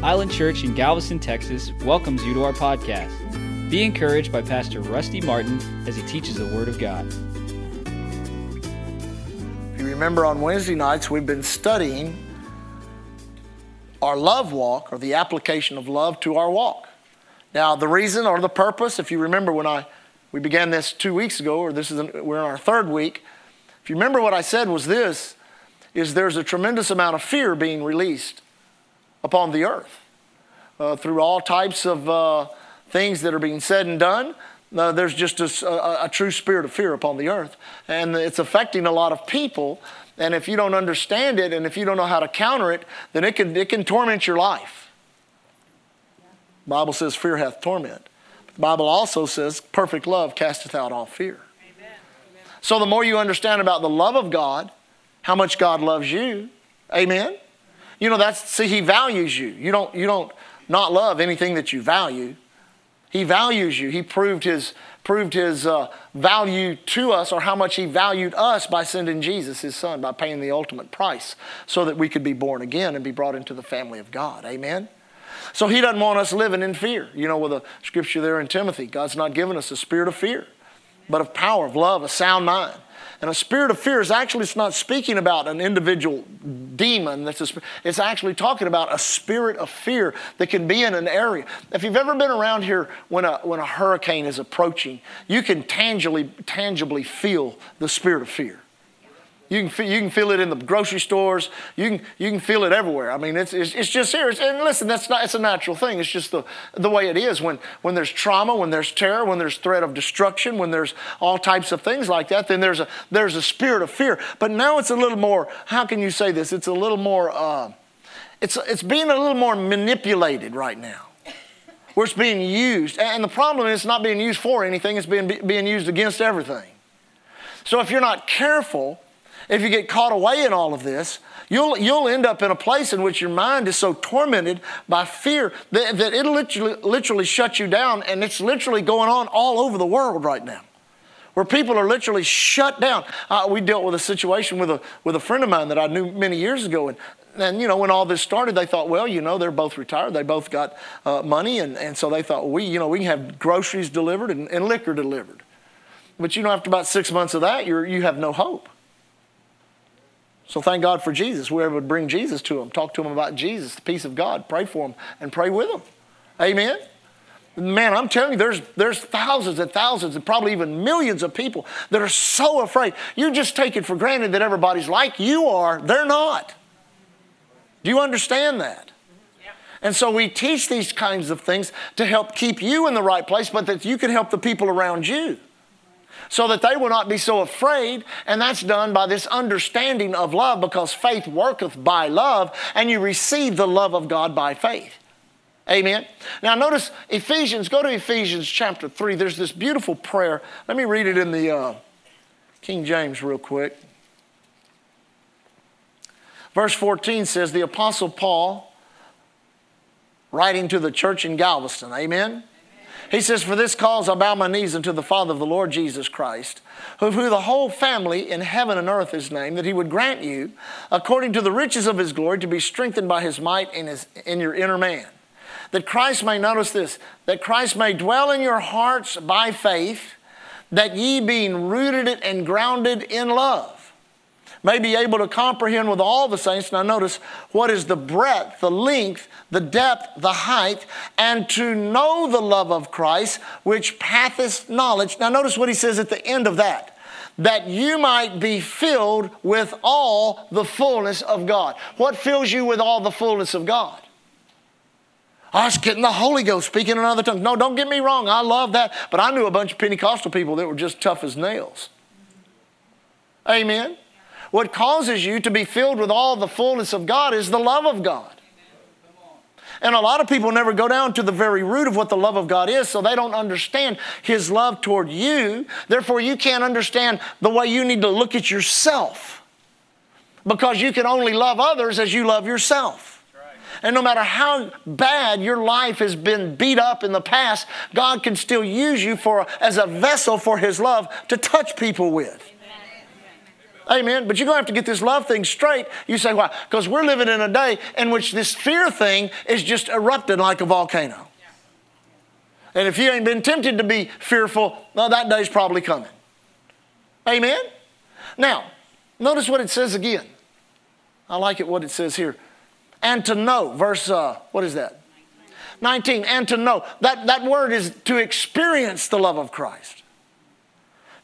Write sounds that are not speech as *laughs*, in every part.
Island Church in Galveston, Texas welcomes you to our podcast. Be encouraged by Pastor Rusty Martin as he teaches the Word of God. If you remember on Wednesday nights, we've been studying our love walk or the application of love to our walk. Now, the reason or the purpose, if you remember when I we began this two weeks ago, or this is we're in our third week. If you remember what I said was this, is there's a tremendous amount of fear being released upon the earth uh, through all types of uh, things that are being said and done. Uh, there's just a, a, a true spirit of fear upon the earth, and it's affecting a lot of people. And if you don't understand it, and if you don't know how to counter it, then it can it can torment your life. The Bible says, "Fear hath torment." The Bible also says, "Perfect love casteth out all fear." Amen. So the more you understand about the love of God, how much God loves you, Amen. You know that's see He values you. You don't you don't not love anything that you value. He values you. He proved his, proved his uh, value to us or how much he valued us by sending Jesus, his son, by paying the ultimate price so that we could be born again and be brought into the family of God. Amen? So he doesn't want us living in fear. You know, with a scripture there in Timothy, God's not given us a spirit of fear, but of power, of love, a sound mind. And a spirit of fear is actually it's not speaking about an individual demon. That's a, it's actually talking about a spirit of fear that can be in an area. If you've ever been around here when a, when a hurricane is approaching, you can tangibly, tangibly feel the spirit of fear. You can, feel, you can feel it in the grocery stores. You can, you can feel it everywhere. I mean, it's, it's, it's just here. It's, and listen, that's not, it's a natural thing. It's just the, the way it is. When, when there's trauma, when there's terror, when there's threat of destruction, when there's all types of things like that, then there's a, there's a spirit of fear. But now it's a little more, how can you say this? It's a little more, uh, it's, it's being a little more manipulated right now. Where it's being used. And the problem is it's not being used for anything, it's being, being used against everything. So if you're not careful, if you get caught away in all of this, you'll, you'll end up in a place in which your mind is so tormented by fear that, that it'll literally, literally shut you down. And it's literally going on all over the world right now where people are literally shut down. Uh, we dealt with a situation with a, with a friend of mine that I knew many years ago. And, and, you know, when all this started, they thought, well, you know, they're both retired. They both got uh, money. And, and so they thought, we, you know, we can have groceries delivered and, and liquor delivered. But, you know, after about six months of that, you're, you have no hope. So thank God for Jesus. Whoever would bring Jesus to them, talk to them about Jesus, the peace of God, pray for them, and pray with them. Amen. Man, I'm telling you, there's, there's thousands and thousands and probably even millions of people that are so afraid. You just take it for granted that everybody's like you are. They're not. Do you understand that? And so we teach these kinds of things to help keep you in the right place, but that you can help the people around you so that they will not be so afraid. And that's done by this understanding of love because faith worketh by love, and you receive the love of God by faith. Amen. Now, notice Ephesians, go to Ephesians chapter 3. There's this beautiful prayer. Let me read it in the uh, King James real quick. Verse 14 says, The Apostle Paul, writing to the church in Galveston, amen. He says, For this cause I bow my knees unto the Father of the Lord Jesus Christ, of who the whole family in heaven and earth is named, that he would grant you, according to the riches of his glory, to be strengthened by his might in, his, in your inner man. That Christ may, notice this, that Christ may dwell in your hearts by faith, that ye being rooted and grounded in love may be able to comprehend with all the saints. Now, notice what is the breadth, the length, the depth, the height, and to know the love of Christ, which passeth knowledge. Now, notice what he says at the end of that that you might be filled with all the fullness of God. What fills you with all the fullness of God? I was getting the Holy Ghost speaking in other tongues. No, don't get me wrong. I love that. But I knew a bunch of Pentecostal people that were just tough as nails. Amen. What causes you to be filled with all the fullness of God is the love of God. And a lot of people never go down to the very root of what the love of God is, so they don't understand His love toward you. Therefore, you can't understand the way you need to look at yourself. Because you can only love others as you love yourself. And no matter how bad your life has been beat up in the past, God can still use you for, as a vessel for His love to touch people with. Amen. But you're going to have to get this love thing straight. You say, why? Because we're living in a day in which this fear thing is just erupting like a volcano. And if you ain't been tempted to be fearful, well, that day's probably coming. Amen? Now, notice what it says again. I like it what it says here. And to know, verse, uh, what is that? 19. And to know. That, that word is to experience the love of Christ.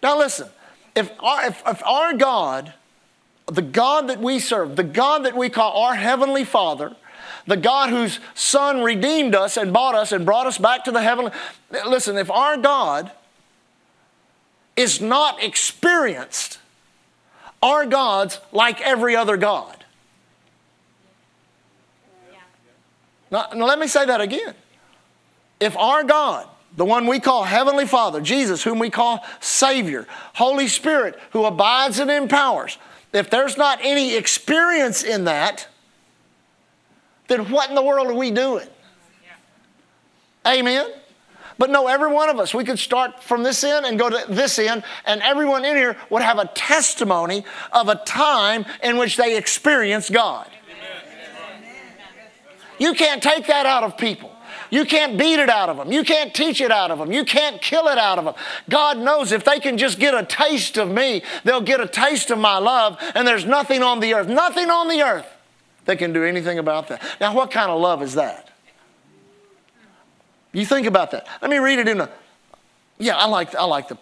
Now listen, if our, if, if our God, the God that we serve, the God that we call our Heavenly Father, the God whose Son redeemed us and bought us and brought us back to the heavenly. Listen, if our God is not experienced, our God's like every other God. Now, now, let me say that again. If our God the one we call Heavenly Father, Jesus, whom we call Savior, Holy Spirit, who abides and empowers, if there's not any experience in that, then what in the world are we doing? Amen? But no, every one of us, we could start from this end and go to this end, and everyone in here would have a testimony of a time in which they experienced God. You can't take that out of people. You can't beat it out of them. You can't teach it out of them. You can't kill it out of them. God knows if they can just get a taste of me, they'll get a taste of my love, and there's nothing on the earth, nothing on the earth that can do anything about that. Now, what kind of love is that? You think about that. Let me read it in a, yeah, I like, I like the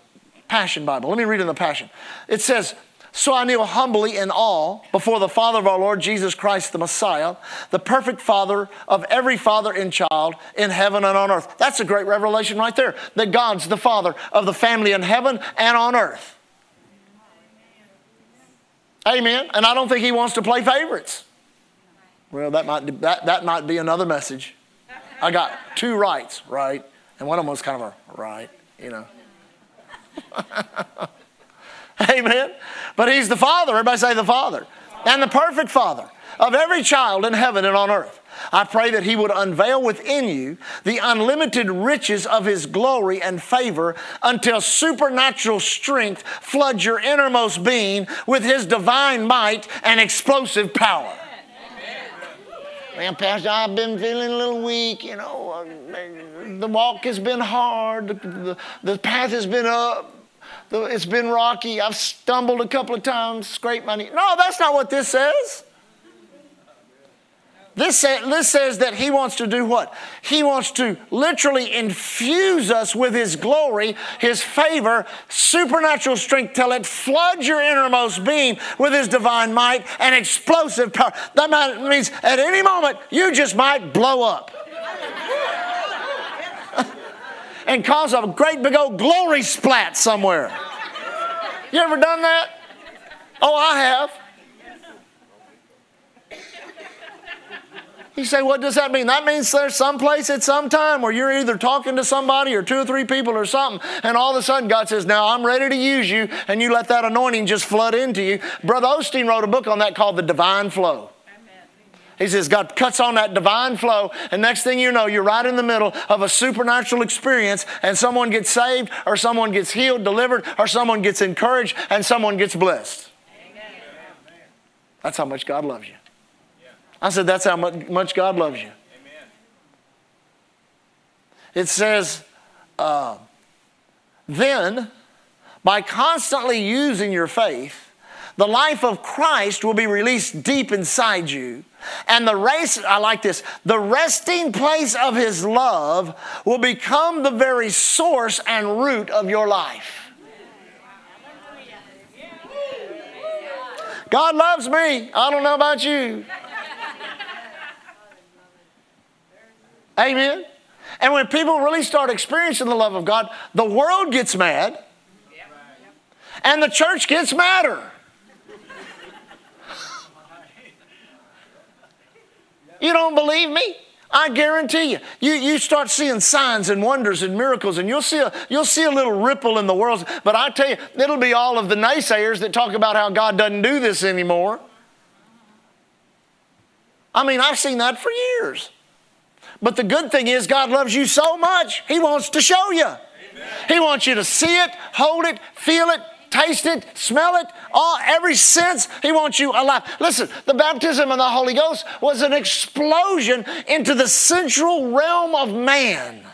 Passion Bible. Let me read in the Passion. It says, so I kneel humbly in awe before the Father of our Lord Jesus Christ, the Messiah, the perfect Father of every father and child in heaven and on earth. That's a great revelation right there that God's the Father of the family in heaven and on earth. Amen. And I don't think He wants to play favorites. Well, that might, that, that might be another message. I got two rights, right? And one of them was kind of a right, you know. *laughs* *laughs* Amen. But he's the Father. Everybody say the Father. And the perfect Father of every child in heaven and on earth. I pray that He would unveil within you the unlimited riches of His glory and favor until supernatural strength floods your innermost being with His divine might and explosive power. Well, Pastor, I've been feeling a little weak. You know, the walk has been hard. The, the path has been up it's been rocky. I've stumbled a couple of times, scraped my knee. No, that's not what this says. This, say, this says that he wants to do what? He wants to literally infuse us with his glory, his favor, supernatural strength till it floods your innermost being with his divine might and explosive power. That means at any moment you just might blow up and cause a great big old glory splat somewhere. You ever done that? Oh, I have. You say, what does that mean? That means there's some place at some time where you're either talking to somebody or two or three people or something, and all of a sudden God says, Now I'm ready to use you, and you let that anointing just flood into you. Brother Osteen wrote a book on that called The Divine Flow. He says God cuts on that divine flow, and next thing you know, you're right in the middle of a supernatural experience, and someone gets saved, or someone gets healed, delivered, or someone gets encouraged, and someone gets blessed. Amen. That's how much God loves you. I said, That's how much God loves you. Amen. It says, uh, then, by constantly using your faith, the life of Christ will be released deep inside you and the race, I like this, the resting place of His love will become the very source and root of your life. God loves me. I don't know about you. Amen. And when people really start experiencing the love of God, the world gets mad and the church gets madder. You don't believe me? I guarantee you, you, you start seeing signs and wonders and miracles, and you'll see, a, you'll see a little ripple in the world. But I tell you, it'll be all of the naysayers that talk about how God doesn't do this anymore. I mean, I've seen that for years. But the good thing is, God loves you so much, He wants to show you. Amen. He wants you to see it, hold it, feel it, taste it, smell it, all every sense. He wants you alive. Listen, the baptism of the Holy Ghost was an explosion into the central realm of man.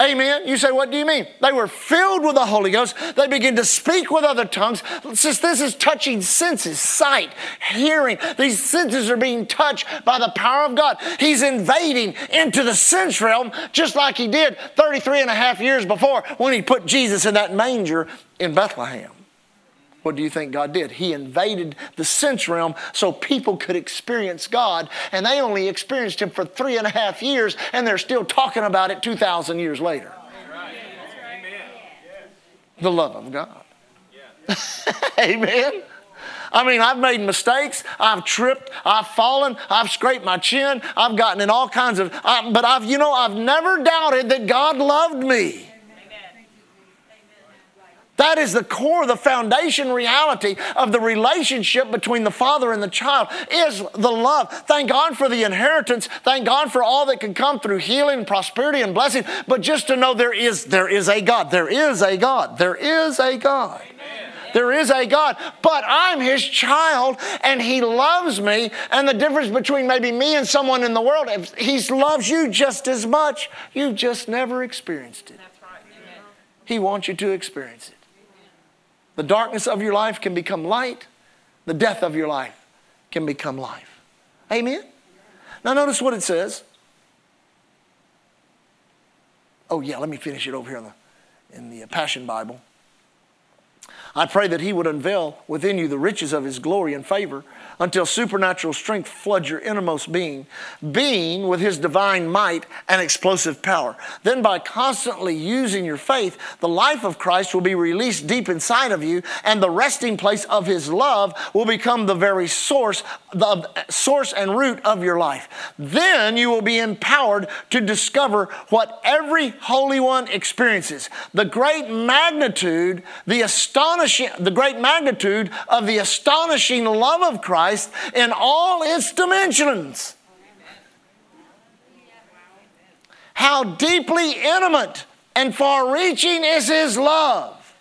Amen. You say, what do you mean? They were filled with the Holy Ghost. They began to speak with other tongues. Since this is touching senses, sight, hearing. These senses are being touched by the power of God. He's invading into the sense realm just like he did 33 and a half years before when he put Jesus in that manger in Bethlehem. What do you think God did? He invaded the sense realm so people could experience God, and they only experienced Him for three and a half years, and they're still talking about it 2,000 years later. The love of God. *laughs* Amen. I mean, I've made mistakes. I've tripped. I've fallen. I've scraped my chin. I've gotten in all kinds of, I, but I've, you know, I've never doubted that God loved me. That is the core, the foundation reality of the relationship between the father and the child is the love. Thank God for the inheritance. Thank God for all that can come through healing, prosperity, and blessing. But just to know there is, there is a God. There is a God. There is a God. There is a God, but I'm His child and He loves me. And the difference between maybe me and someone in the world, He loves you just as much, you've just never experienced it. He wants you to experience it. The darkness of your life can become light. The death of your life can become life. Amen? Now, notice what it says. Oh, yeah, let me finish it over here in the, in the Passion Bible. I pray that He would unveil within you the riches of His glory and favor until supernatural strength floods your innermost being, being with his divine might and explosive power. Then, by constantly using your faith, the life of Christ will be released deep inside of you, and the resting place of his love will become the very source, the source and root of your life. Then you will be empowered to discover what every Holy One experiences the great magnitude, the astonishing, the great magnitude of the astonishing love of Christ Christ in all its dimensions. How deeply intimate and far reaching is His love.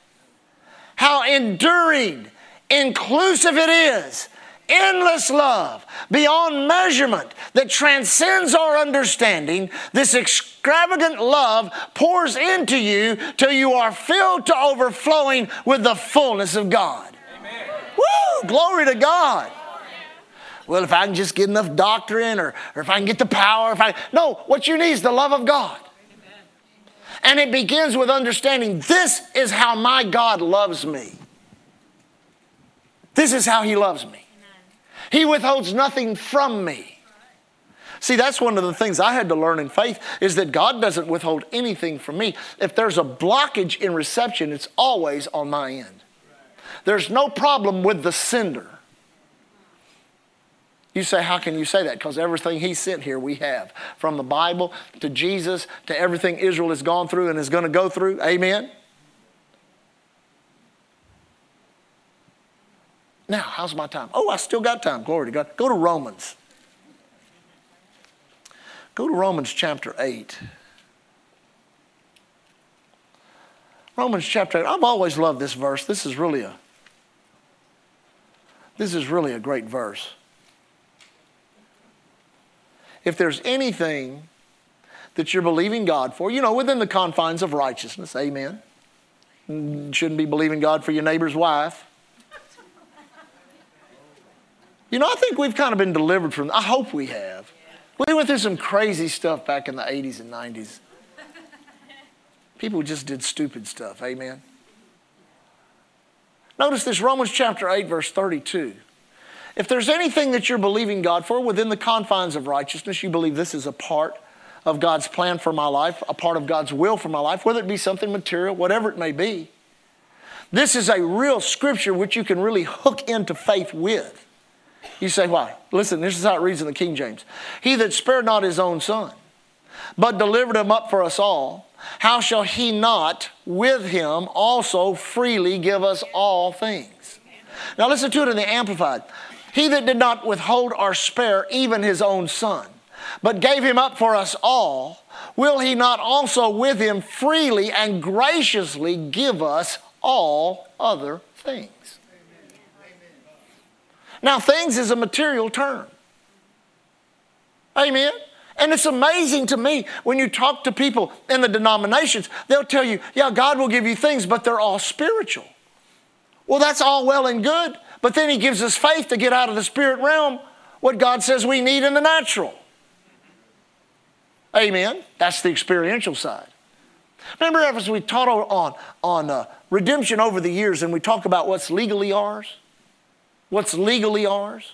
How enduring, inclusive it is. Endless love beyond measurement that transcends our understanding. This extravagant love pours into you till you are filled to overflowing with the fullness of God. Amen. Woo! Glory to God well, if I can just get enough doctrine or, or if I can get the power, if I no, what you need is the love of God. And it begins with understanding this is how my God loves me. This is how He loves me. He withholds nothing from me. See, that's one of the things I had to learn in faith is that God doesn't withhold anything from me. If there's a blockage in reception, it's always on my end. There's no problem with the sender. You say, how can you say that? Because everything he sent here we have. From the Bible to Jesus to everything Israel has gone through and is going to go through. Amen? Now, how's my time? Oh, I still got time. Glory to God. Go to Romans. Go to Romans chapter 8. Romans chapter 8. I've always loved this verse. This is really a this is really a great verse if there's anything that you're believing God for, you know, within the confines of righteousness, amen. Mm, shouldn't be believing God for your neighbor's wife. You know, I think we've kind of been delivered from, I hope we have. We went through some crazy stuff back in the 80s and 90s. People just did stupid stuff, amen. Notice this Romans chapter 8, verse 32. If there's anything that you're believing God for within the confines of righteousness, you believe this is a part of God's plan for my life, a part of God's will for my life, whether it be something material, whatever it may be. This is a real scripture which you can really hook into faith with. You say, why? Listen, this is how it reads in the King James. He that spared not his own son, but delivered him up for us all, how shall he not with him also freely give us all things? Now listen to it in the Amplified. He that did not withhold or spare even his own son, but gave him up for us all, will he not also with him freely and graciously give us all other things? Now, things is a material term. Amen. And it's amazing to me when you talk to people in the denominations, they'll tell you, yeah, God will give you things, but they're all spiritual. Well, that's all well and good, but then He gives us faith to get out of the spirit realm what God says we need in the natural. Amen. That's the experiential side. Remember, as we taught on, on uh, redemption over the years, and we talk about what's legally ours? What's legally ours?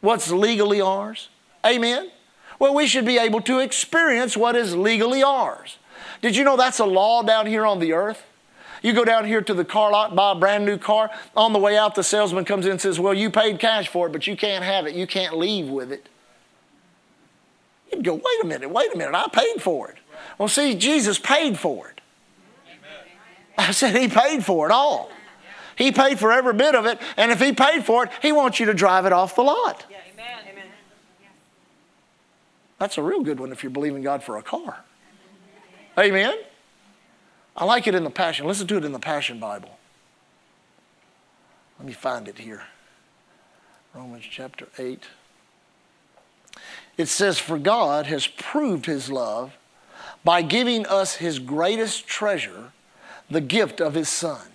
What's legally ours? Amen. Well, we should be able to experience what is legally ours. Did you know that's a law down here on the earth? You go down here to the car lot, buy a brand new car. On the way out, the salesman comes in and says, Well, you paid cash for it, but you can't have it. You can't leave with it. You'd go, Wait a minute, wait a minute, I paid for it. Well, see, Jesus paid for it. I said, He paid for it all. He paid for every bit of it, and if He paid for it, He wants you to drive it off the lot. That's a real good one if you're believing God for a car. Amen? I like it in the Passion. Listen to it in the Passion Bible. Let me find it here. Romans chapter 8. It says, For God has proved his love by giving us his greatest treasure, the gift of his Son.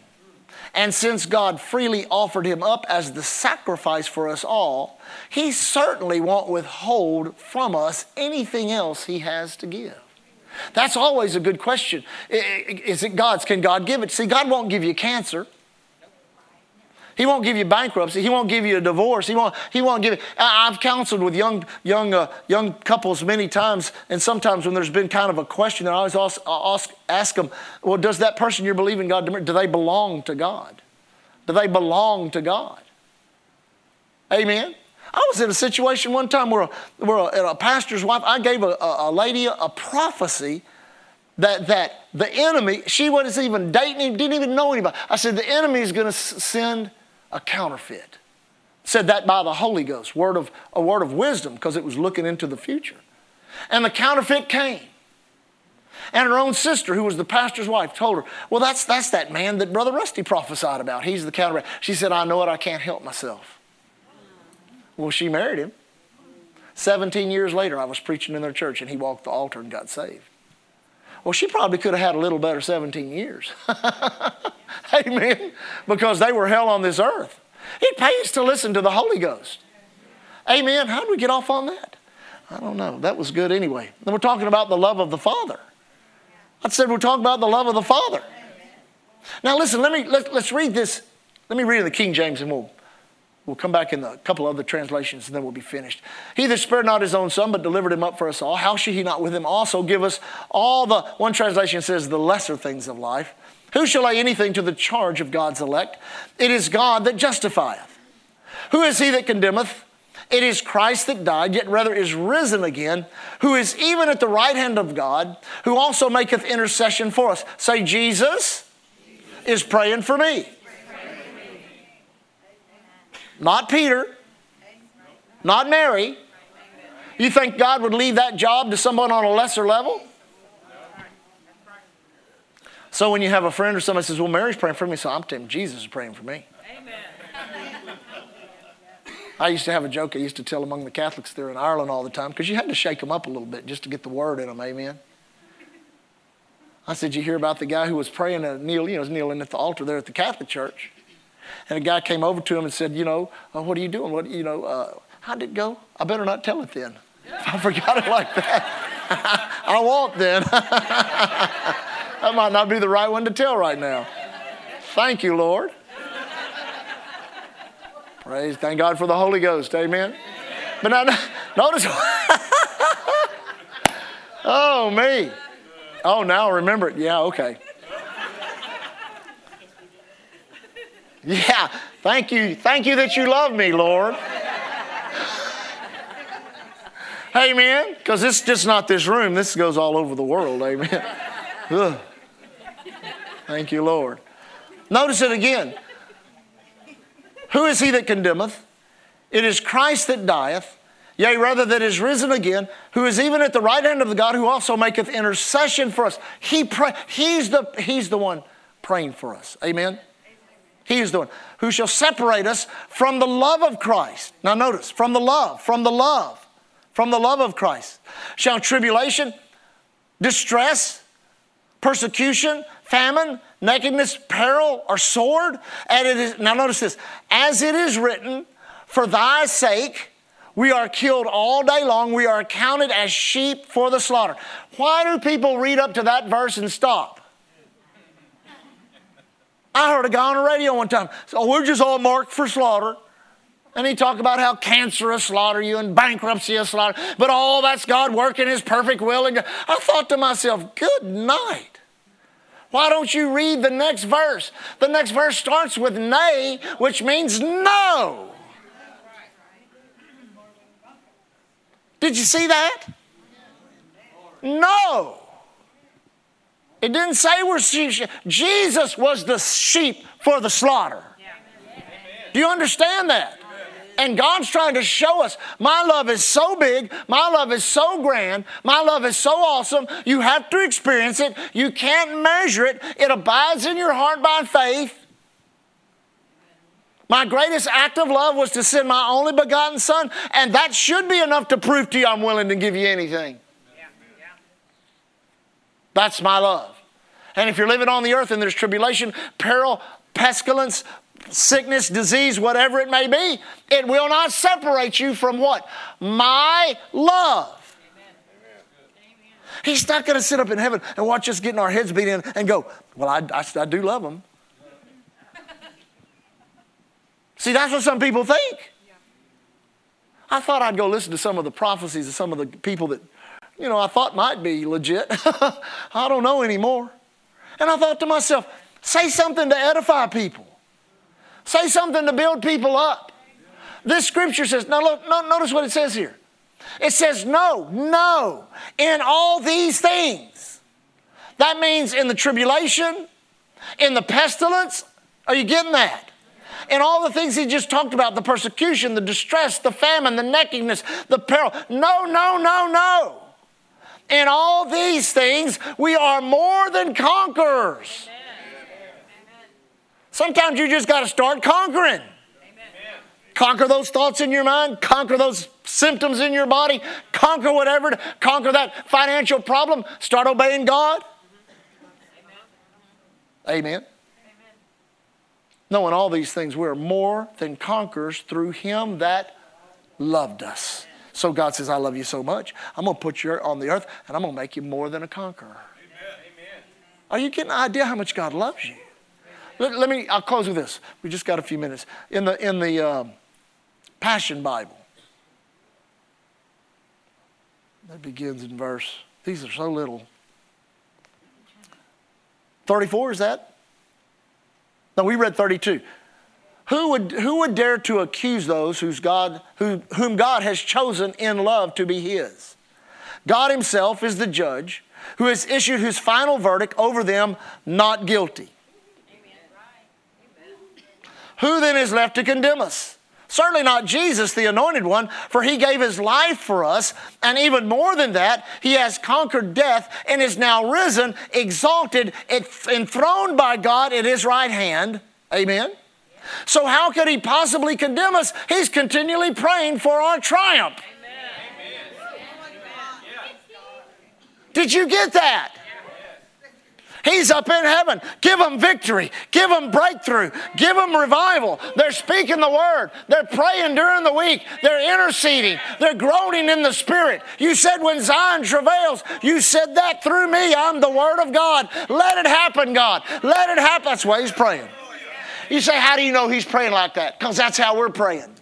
And since God freely offered him up as the sacrifice for us all, he certainly won't withhold from us anything else he has to give. That's always a good question. Is it God's? Can God give it? See, God won't give you cancer. He won't give you bankruptcy. He won't give you a divorce. He won't, he won't give it. I've counseled with young, young, uh, young couples many times, and sometimes when there's been kind of a question, I always ask, ask, ask them, well, does that person you're believing God, do they belong to God? Do they belong to God? Amen? I was in a situation one time where a, where a, a pastor's wife, I gave a, a, lady a, prophecy that, that the enemy, she wasn't even dating him, didn't even know anybody. I said, the enemy is going to send a counterfeit. Said that by the Holy Ghost, word of, a word of wisdom, because it was looking into the future. And the counterfeit came. And her own sister, who was the pastor's wife, told her, Well, that's, that's that man that Brother Rusty prophesied about. He's the counterfeit. She said, I know it, I can't help myself. Well, she married him. 17 years later, I was preaching in their church and he walked the altar and got saved. Well, she probably could have had a little better 17 years. *laughs* Amen. Because they were hell on this earth. It pays to listen to the Holy Ghost. Amen. How did we get off on that? I don't know. That was good anyway. Then we're talking about the love of the Father. I said we're talking about the love of the Father. Now listen, let me let, let's read this. Let me read in the King James and we'll We'll come back in a couple other translations and then we'll be finished. He that spared not his own son but delivered him up for us all, how should he not with him also give us all the, one translation says, the lesser things of life? Who shall lay anything to the charge of God's elect? It is God that justifieth. Who is he that condemneth? It is Christ that died, yet rather is risen again, who is even at the right hand of God, who also maketh intercession for us. Say, Jesus is praying for me. Not Peter, not Mary. You think God would leave that job to someone on a lesser level? So when you have a friend or somebody says, Well, Mary's praying for me, so I'm telling Jesus is praying for me. Amen. I used to have a joke I used to tell among the Catholics there in Ireland all the time because you had to shake them up a little bit just to get the word in them. Amen. I said, You hear about the guy who was praying, kneel, you know, was kneeling at the altar there at the Catholic Church. And a guy came over to him and said, You know, uh, what are you doing? What, you know, uh, how did it go? I better not tell it then. *laughs* I forgot it like that, *laughs* I won't then. *laughs* that might not be the right one to tell right now. Thank you, Lord. Praise, thank God for the Holy Ghost. Amen. But now, notice. oh, me. Oh, now remember it. Yeah, okay. Yeah, thank you. Thank you that you love me, Lord. Amen. Because it's just not this room, this goes all over the world. Amen. Thank you, Lord. Notice it again. Who is he that condemneth? It is Christ that dieth, Yea, rather that is risen again, who is even at the right hand of the God, who also maketh intercession for us. He pray, he's, the, he's the one praying for us. Amen? He is the one who shall separate us from the love of Christ. Now, notice, from the love, from the love, from the love of Christ. Shall tribulation, distress, persecution, famine, nakedness, peril, or sword? And it is, now, notice this as it is written, for thy sake, we are killed all day long. We are accounted as sheep for the slaughter. Why do people read up to that verse and stop? I heard a guy on the radio one time. So oh, we're just all marked for slaughter. And he talked about how cancer will slaughter you and bankruptcy will slaughter. But all that's God working His perfect will. And I thought to myself, good night. Why don't you read the next verse? The next verse starts with nay, which means no. Did you see that? No. It didn't say we're sheep. Jesus was the sheep for the slaughter. Do you understand that? And God's trying to show us my love is so big, my love is so grand, my love is so awesome. You have to experience it. You can't measure it. It abides in your heart by faith. My greatest act of love was to send my only begotten Son, and that should be enough to prove to you I'm willing to give you anything. That's my love. And if you're living on the earth and there's tribulation, peril, pestilence, sickness, disease, whatever it may be, it will not separate you from what? My love. He's not going to sit up in heaven and watch us getting our heads beat in and go, Well, I, I, I do love him. *laughs* See, that's what some people think. I thought I'd go listen to some of the prophecies of some of the people that, you know, I thought might be legit. *laughs* I don't know anymore. And I thought to myself, say something to edify people, say something to build people up. This scripture says, now look, notice what it says here. It says, no, no, in all these things. That means in the tribulation, in the pestilence. Are you getting that? in all the things he just talked about the persecution, the distress, the famine, the nakedness, the peril. No, no, no, no. In all these things, we are more than conquerors. Sometimes you just got to start conquering. Conquer those thoughts in your mind, conquer those symptoms in your body, conquer whatever, conquer that financial problem, start obeying God. Amen. Knowing all these things, we're more than conquerors through him that loved us. So God says, I love you so much. I'm going to put you on the earth and I'm going to make you more than a conqueror. Amen. Are you getting an idea how much God loves you? Let, let, me, I'll close with this. We just got a few minutes. In the, in the um, Passion Bible, that begins in verse, these are so little. 34, is that? No, we read 32. Who would, who would dare to accuse those whose God, who, whom God has chosen in love to be His? God Himself is the judge who has issued His final verdict over them not guilty. Who then is left to condemn us? Certainly not Jesus, the anointed one, for he gave his life for us. And even more than that, he has conquered death and is now risen, exalted, enthroned by God at his right hand. Amen. So, how could he possibly condemn us? He's continually praying for our triumph. Did you get that? He's up in heaven. Give them victory. Give them breakthrough. Give them revival. They're speaking the word. They're praying during the week. They're interceding. They're groaning in the spirit. You said when Zion travails, you said that through me. I'm the word of God. Let it happen, God. Let it happen. That's why he's praying. You say, How do you know he's praying like that? Because that's how we're praying.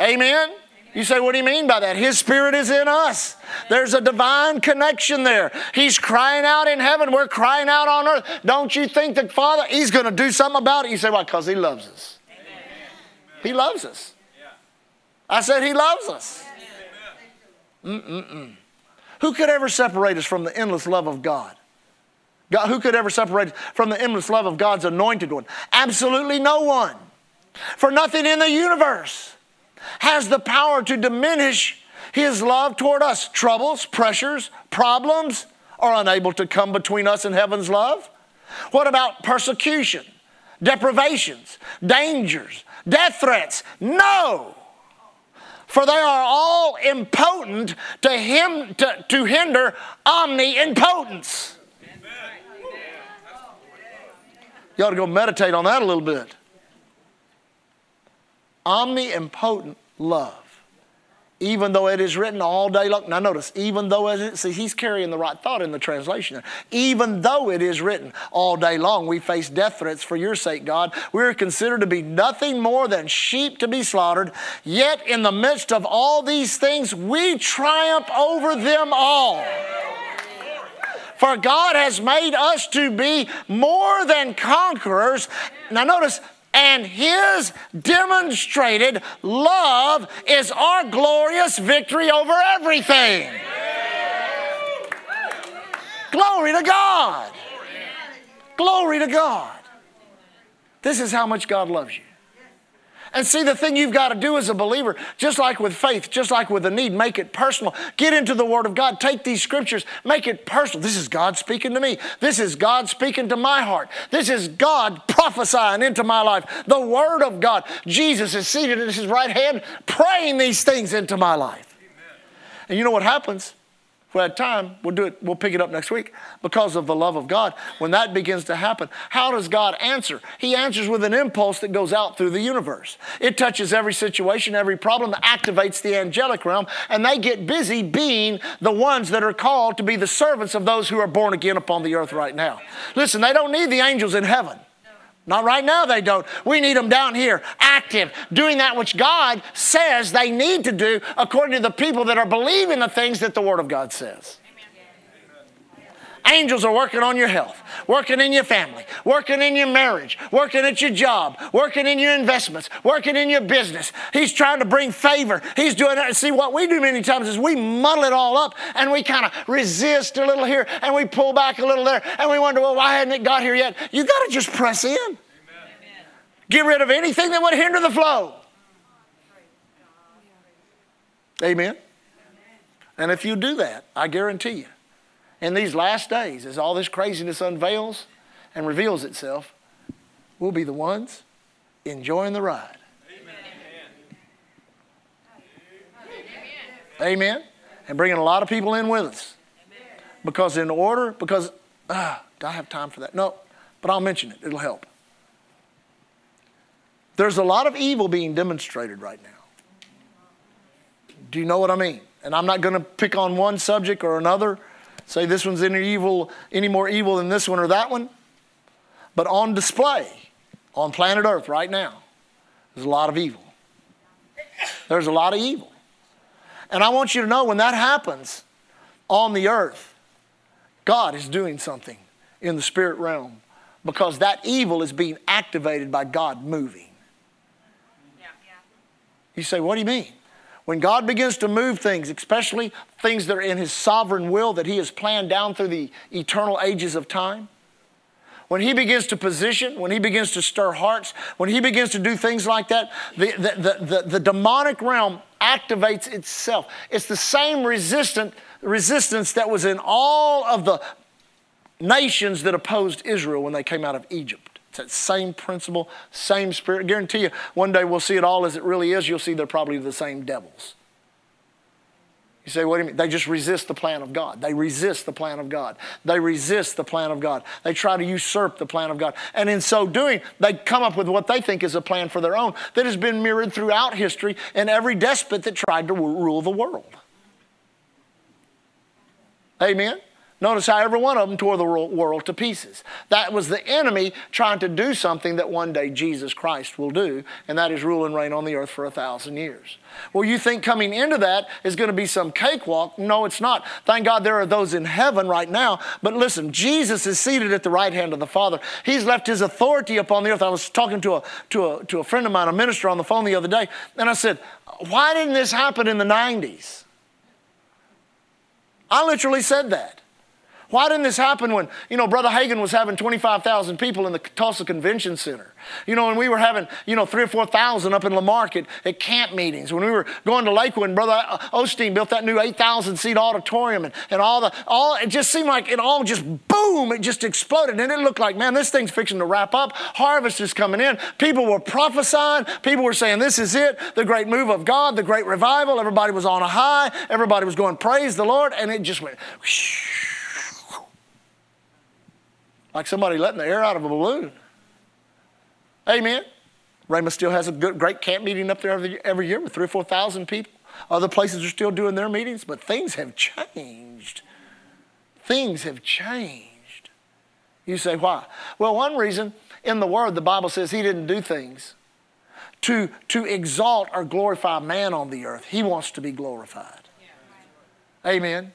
Amen. You say, what do you mean by that? His spirit is in us. There's a divine connection there. He's crying out in heaven. We're crying out on earth. Don't you think that Father, He's going to do something about it? You say, why? Because He loves us. Amen. He loves us. I said, He loves us. Who could ever separate us from the endless love of God? God? Who could ever separate from the endless love of God's anointed one? Absolutely no one. For nothing in the universe has the power to diminish his love toward us. Troubles, pressures, problems are unable to come between us and heaven's love. What about persecution, deprivations, dangers, death threats? No. For they are all impotent to him to, to hinder omnipotence. You ought to go meditate on that a little bit. Omnipotent love. Even though it is written all day long. Now notice, even though it see, he's carrying the right thought in the translation. Even though it is written all day long, we face death threats for your sake, God. We are considered to be nothing more than sheep to be slaughtered. Yet in the midst of all these things, we triumph over them all. For God has made us to be more than conquerors. Now, notice, and His demonstrated love is our glorious victory over everything. Glory to God. Glory to God. This is how much God loves you. And see, the thing you've got to do as a believer, just like with faith, just like with a need, make it personal. Get into the Word of God. Take these scriptures, make it personal. This is God speaking to me. This is God speaking to my heart. This is God prophesying into my life. The Word of God. Jesus is seated at his right hand, praying these things into my life. Amen. And you know what happens? We had time, we'll do it, we'll pick it up next week. Because of the love of God, when that begins to happen, how does God answer? He answers with an impulse that goes out through the universe. It touches every situation, every problem, activates the angelic realm, and they get busy being the ones that are called to be the servants of those who are born again upon the earth right now. Listen, they don't need the angels in heaven. Not right now, they don't. We need them down here, active, doing that which God says they need to do according to the people that are believing the things that the Word of God says. Angels are working on your health, working in your family, working in your marriage, working at your job, working in your investments, working in your business. He's trying to bring favor. He's doing it. See, what we do many times is we muddle it all up and we kind of resist a little here and we pull back a little there and we wonder, well, why hadn't it got here yet? You got to just press in. Amen. Get rid of anything that would hinder the flow. Amen. And if you do that, I guarantee you, in these last days, as all this craziness unveils and reveals itself, we'll be the ones enjoying the ride. Amen. Amen. And bringing a lot of people in with us. Because, in order, because, ah, do I have time for that? No, but I'll mention it, it'll help. There's a lot of evil being demonstrated right now. Do you know what I mean? And I'm not going to pick on one subject or another say this one's any evil, any more evil than this one or that one. But on display on planet Earth right now, there's a lot of evil. There's a lot of evil. And I want you to know when that happens on the earth, God is doing something in the spirit realm because that evil is being activated by God moving. Yeah, yeah. You say, what do you mean? When God begins to move things, especially things that are in His sovereign will that He has planned down through the eternal ages of time, when He begins to position, when He begins to stir hearts, when He begins to do things like that, the, the, the, the, the demonic realm activates itself. It's the same resistant, resistance that was in all of the nations that opposed Israel when they came out of Egypt. It's that same principle, same spirit. I guarantee you, one day we'll see it all as it really is. You'll see they're probably the same devils. You say, what do you mean? They just resist the plan of God. They resist the plan of God. They resist the plan of God. They try to usurp the plan of God. And in so doing, they come up with what they think is a plan for their own that has been mirrored throughout history in every despot that tried to rule the world. Amen? Notice how every one of them tore the world to pieces. That was the enemy trying to do something that one day Jesus Christ will do, and that is rule and reign on the earth for a thousand years. Well, you think coming into that is going to be some cakewalk? No, it's not. Thank God there are those in heaven right now. But listen, Jesus is seated at the right hand of the Father. He's left his authority upon the earth. I was talking to a, to a, to a friend of mine, a minister on the phone the other day, and I said, Why didn't this happen in the 90s? I literally said that. Why didn't this happen when, you know, Brother Hagin was having 25,000 people in the Tulsa Convention Center? You know, and we were having, you know, three or 4,000 up in La Marque at, at camp meetings. When we were going to Lakewood and Brother Osteen built that new 8,000 seat auditorium and, and all the, all, it just seemed like it all just boom, it just exploded. And it looked like, man, this thing's fixing to wrap up. Harvest is coming in. People were prophesying. People were saying, this is it, the great move of God, the great revival. Everybody was on a high. Everybody was going, praise the Lord. And it just went, like somebody letting the air out of a balloon. Amen. Rhema still has a good, great camp meeting up there every, every year with three or 4,000 people. Other places are still doing their meetings, but things have changed. Things have changed. You say, why? Well, one reason in the Word, the Bible says He didn't do things to, to exalt or glorify man on the earth. He wants to be glorified. Amen.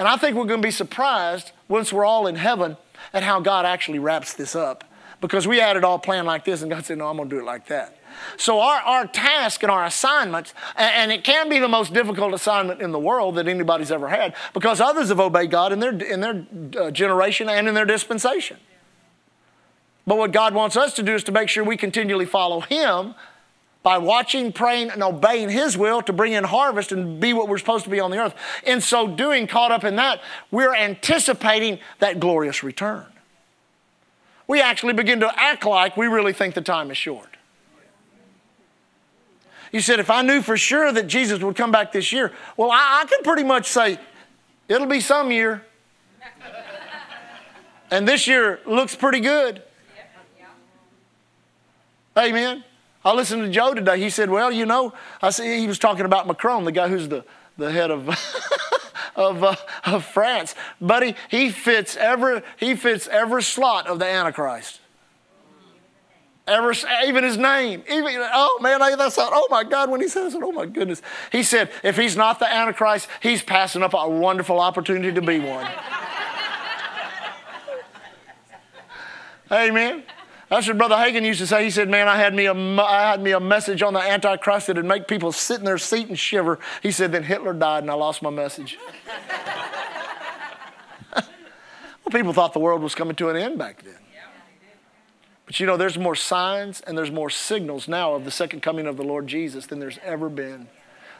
And I think we're going to be surprised once we're all in heaven at how God actually wraps this up. Because we had it all planned like this, and God said, No, I'm going to do it like that. So, our, our task and our assignments, and it can be the most difficult assignment in the world that anybody's ever had because others have obeyed God in their, in their uh, generation and in their dispensation. But what God wants us to do is to make sure we continually follow Him by watching, praying, and obeying His will to bring in harvest and be what we're supposed to be on the earth. In so doing, caught up in that, we're anticipating that glorious return. We actually begin to act like we really think the time is short. You said, if I knew for sure that Jesus would come back this year, well, I, I can pretty much say, it'll be some year. and this year looks pretty good. Amen. I listened to Joe today. He said, Well, you know, I see he was talking about Macron, the guy who's the, the head of, *laughs* of, uh, of France. Buddy, he fits every, he fits every slot of the Antichrist. Ever, even his name. Even, oh man, I, that's oh my God, when he says it, oh my goodness. He said, if he's not the Antichrist, he's passing up a wonderful opportunity to be one. *laughs* Amen. That's what Brother Hagin used to say. He said, Man, I had, me a, I had me a message on the Antichrist that would make people sit in their seat and shiver. He said, Then Hitler died and I lost my message. *laughs* well, people thought the world was coming to an end back then. But you know, there's more signs and there's more signals now of the second coming of the Lord Jesus than there's ever been.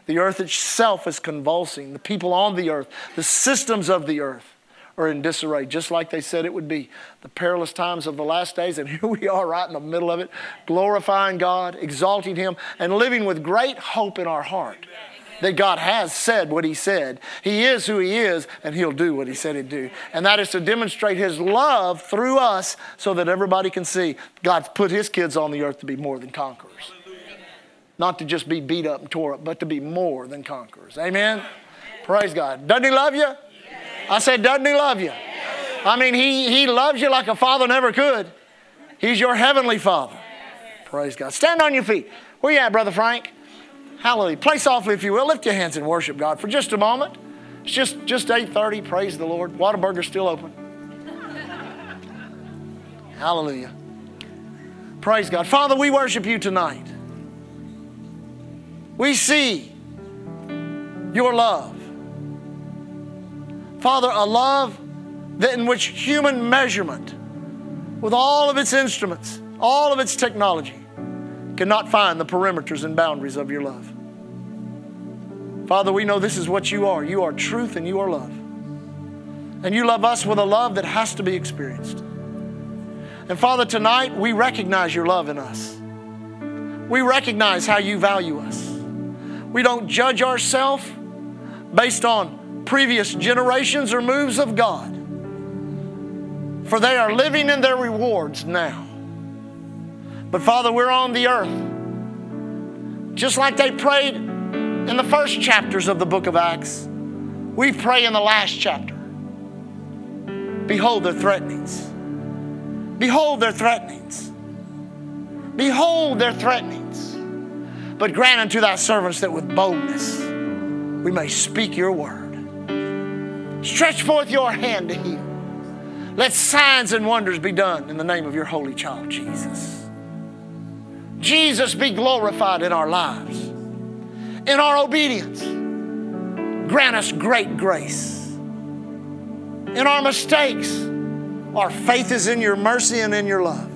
The earth itself is convulsing, the people on the earth, the systems of the earth are in disarray, just like they said it would be. The perilous times of the last days, and *laughs* here we are right in the middle of it, glorifying God, exalting Him, and living with great hope in our heart that God has said what He said. He is who He is, and He'll do what He said He'd do. And that is to demonstrate His love through us so that everybody can see God's put His kids on the earth to be more than conquerors. Not to just be beat up and tore up, but to be more than conquerors. Amen? Praise God. Doesn't He love you? I said, doesn't he love you? I mean, he, he loves you like a father never could. He's your heavenly father. Praise God. Stand on your feet. Where you at, Brother Frank? Hallelujah. Play softly if you will. Lift your hands and worship God for just a moment. It's just, just 8.30. Praise the Lord. Whataburger's still open. Hallelujah. Praise God. Father, we worship you tonight. We see your love. Father, a love that in which human measurement, with all of its instruments, all of its technology, cannot find the perimeters and boundaries of your love. Father, we know this is what you are. You are truth and you are love. And you love us with a love that has to be experienced. And Father, tonight we recognize your love in us. We recognize how you value us. We don't judge ourselves based on previous generations or moves of God. For they are living in their rewards now. But Father, we're on the earth. Just like they prayed in the first chapters of the book of Acts, we pray in the last chapter. Behold their threatenings. Behold their threatenings. Behold their threatenings. But grant unto thy servants that with boldness we may speak your word. Stretch forth your hand to heal. Let signs and wonders be done in the name of your holy child, Jesus. Jesus be glorified in our lives, in our obedience. Grant us great grace. in our mistakes. Our faith is in your mercy and in your love.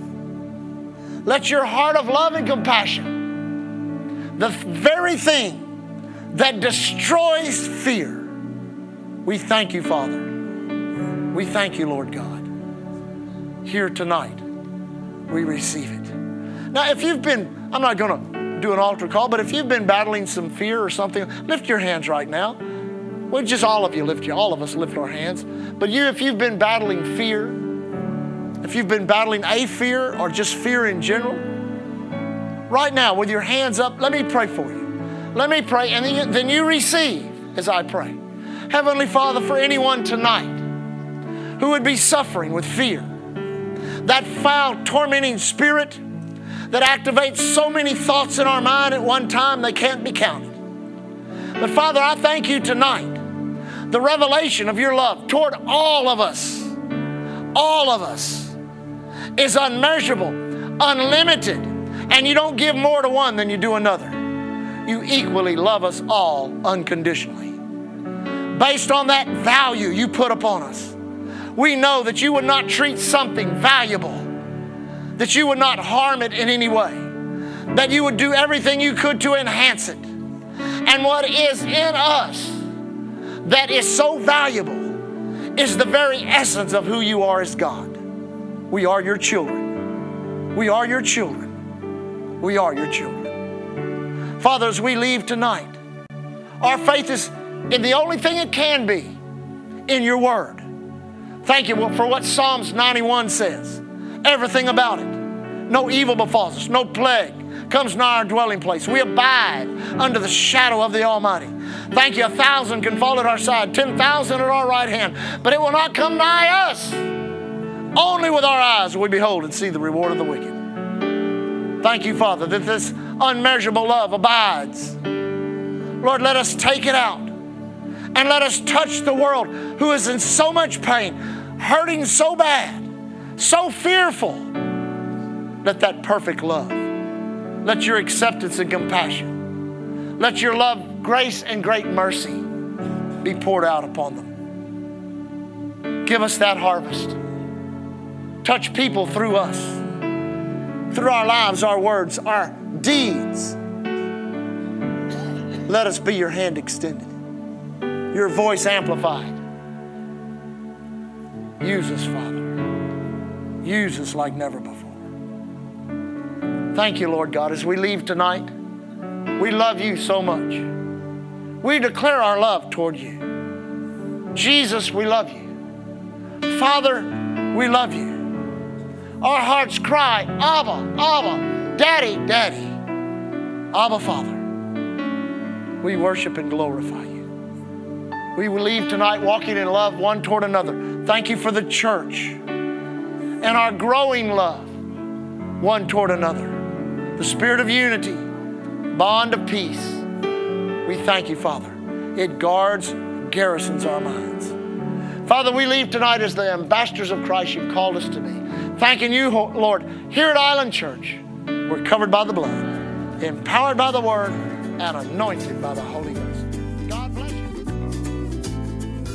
Let your heart of love and compassion, the very thing that destroys fear, we thank you, Father. We thank you, Lord God. Here tonight, we receive it. Now, if you've been, I'm not going to do an altar call, but if you've been battling some fear or something, lift your hands right now. Well, just all of you lift you, all of us lift our hands. But you, if you've been battling fear, if you've been battling a fear or just fear in general, right now with your hands up, let me pray for you. Let me pray, and then you receive as I pray. Heavenly Father, for anyone tonight who would be suffering with fear, that foul, tormenting spirit that activates so many thoughts in our mind at one time they can't be counted. But Father, I thank you tonight. The revelation of your love toward all of us, all of us, is unmeasurable, unlimited, and you don't give more to one than you do another. You equally love us all unconditionally. Based on that value you put upon us, we know that you would not treat something valuable, that you would not harm it in any way, that you would do everything you could to enhance it. And what is in us that is so valuable is the very essence of who you are as God. We are your children. We are your children. We are your children. Father, as we leave tonight, our faith is in the only thing it can be in your word. Thank you for what Psalms 91 says. Everything about it. No evil befalls us, no plague comes nigh our dwelling place. We abide under the shadow of the Almighty. Thank you. A thousand can fall at our side, 10,000 at our right hand, but it will not come nigh us. Only with our eyes will we behold and see the reward of the wicked. Thank you, Father, that this unmeasurable love abides. Lord, let us take it out and let us touch the world who is in so much pain, hurting so bad, so fearful. Let that perfect love, let your acceptance and compassion, let your love, grace, and great mercy be poured out upon them. Give us that harvest. Touch people through us, through our lives, our words, our deeds. Let us be your hand extended, your voice amplified. Use us, Father. Use us like never before. Thank you, Lord God. As we leave tonight, we love you so much. We declare our love toward you. Jesus, we love you. Father, we love you. Our hearts cry, Abba, Abba, Daddy, Daddy, Abba, Father. We worship and glorify you. We will leave tonight walking in love one toward another. Thank you for the church and our growing love one toward another. The spirit of unity, bond of peace. We thank you, Father. It guards, garrisons our minds. Father, we leave tonight as the ambassadors of Christ you've called us to be. Thanking you, Lord, here at Island Church, we're covered by the blood, empowered by the word, and anointed by the Holy Ghost.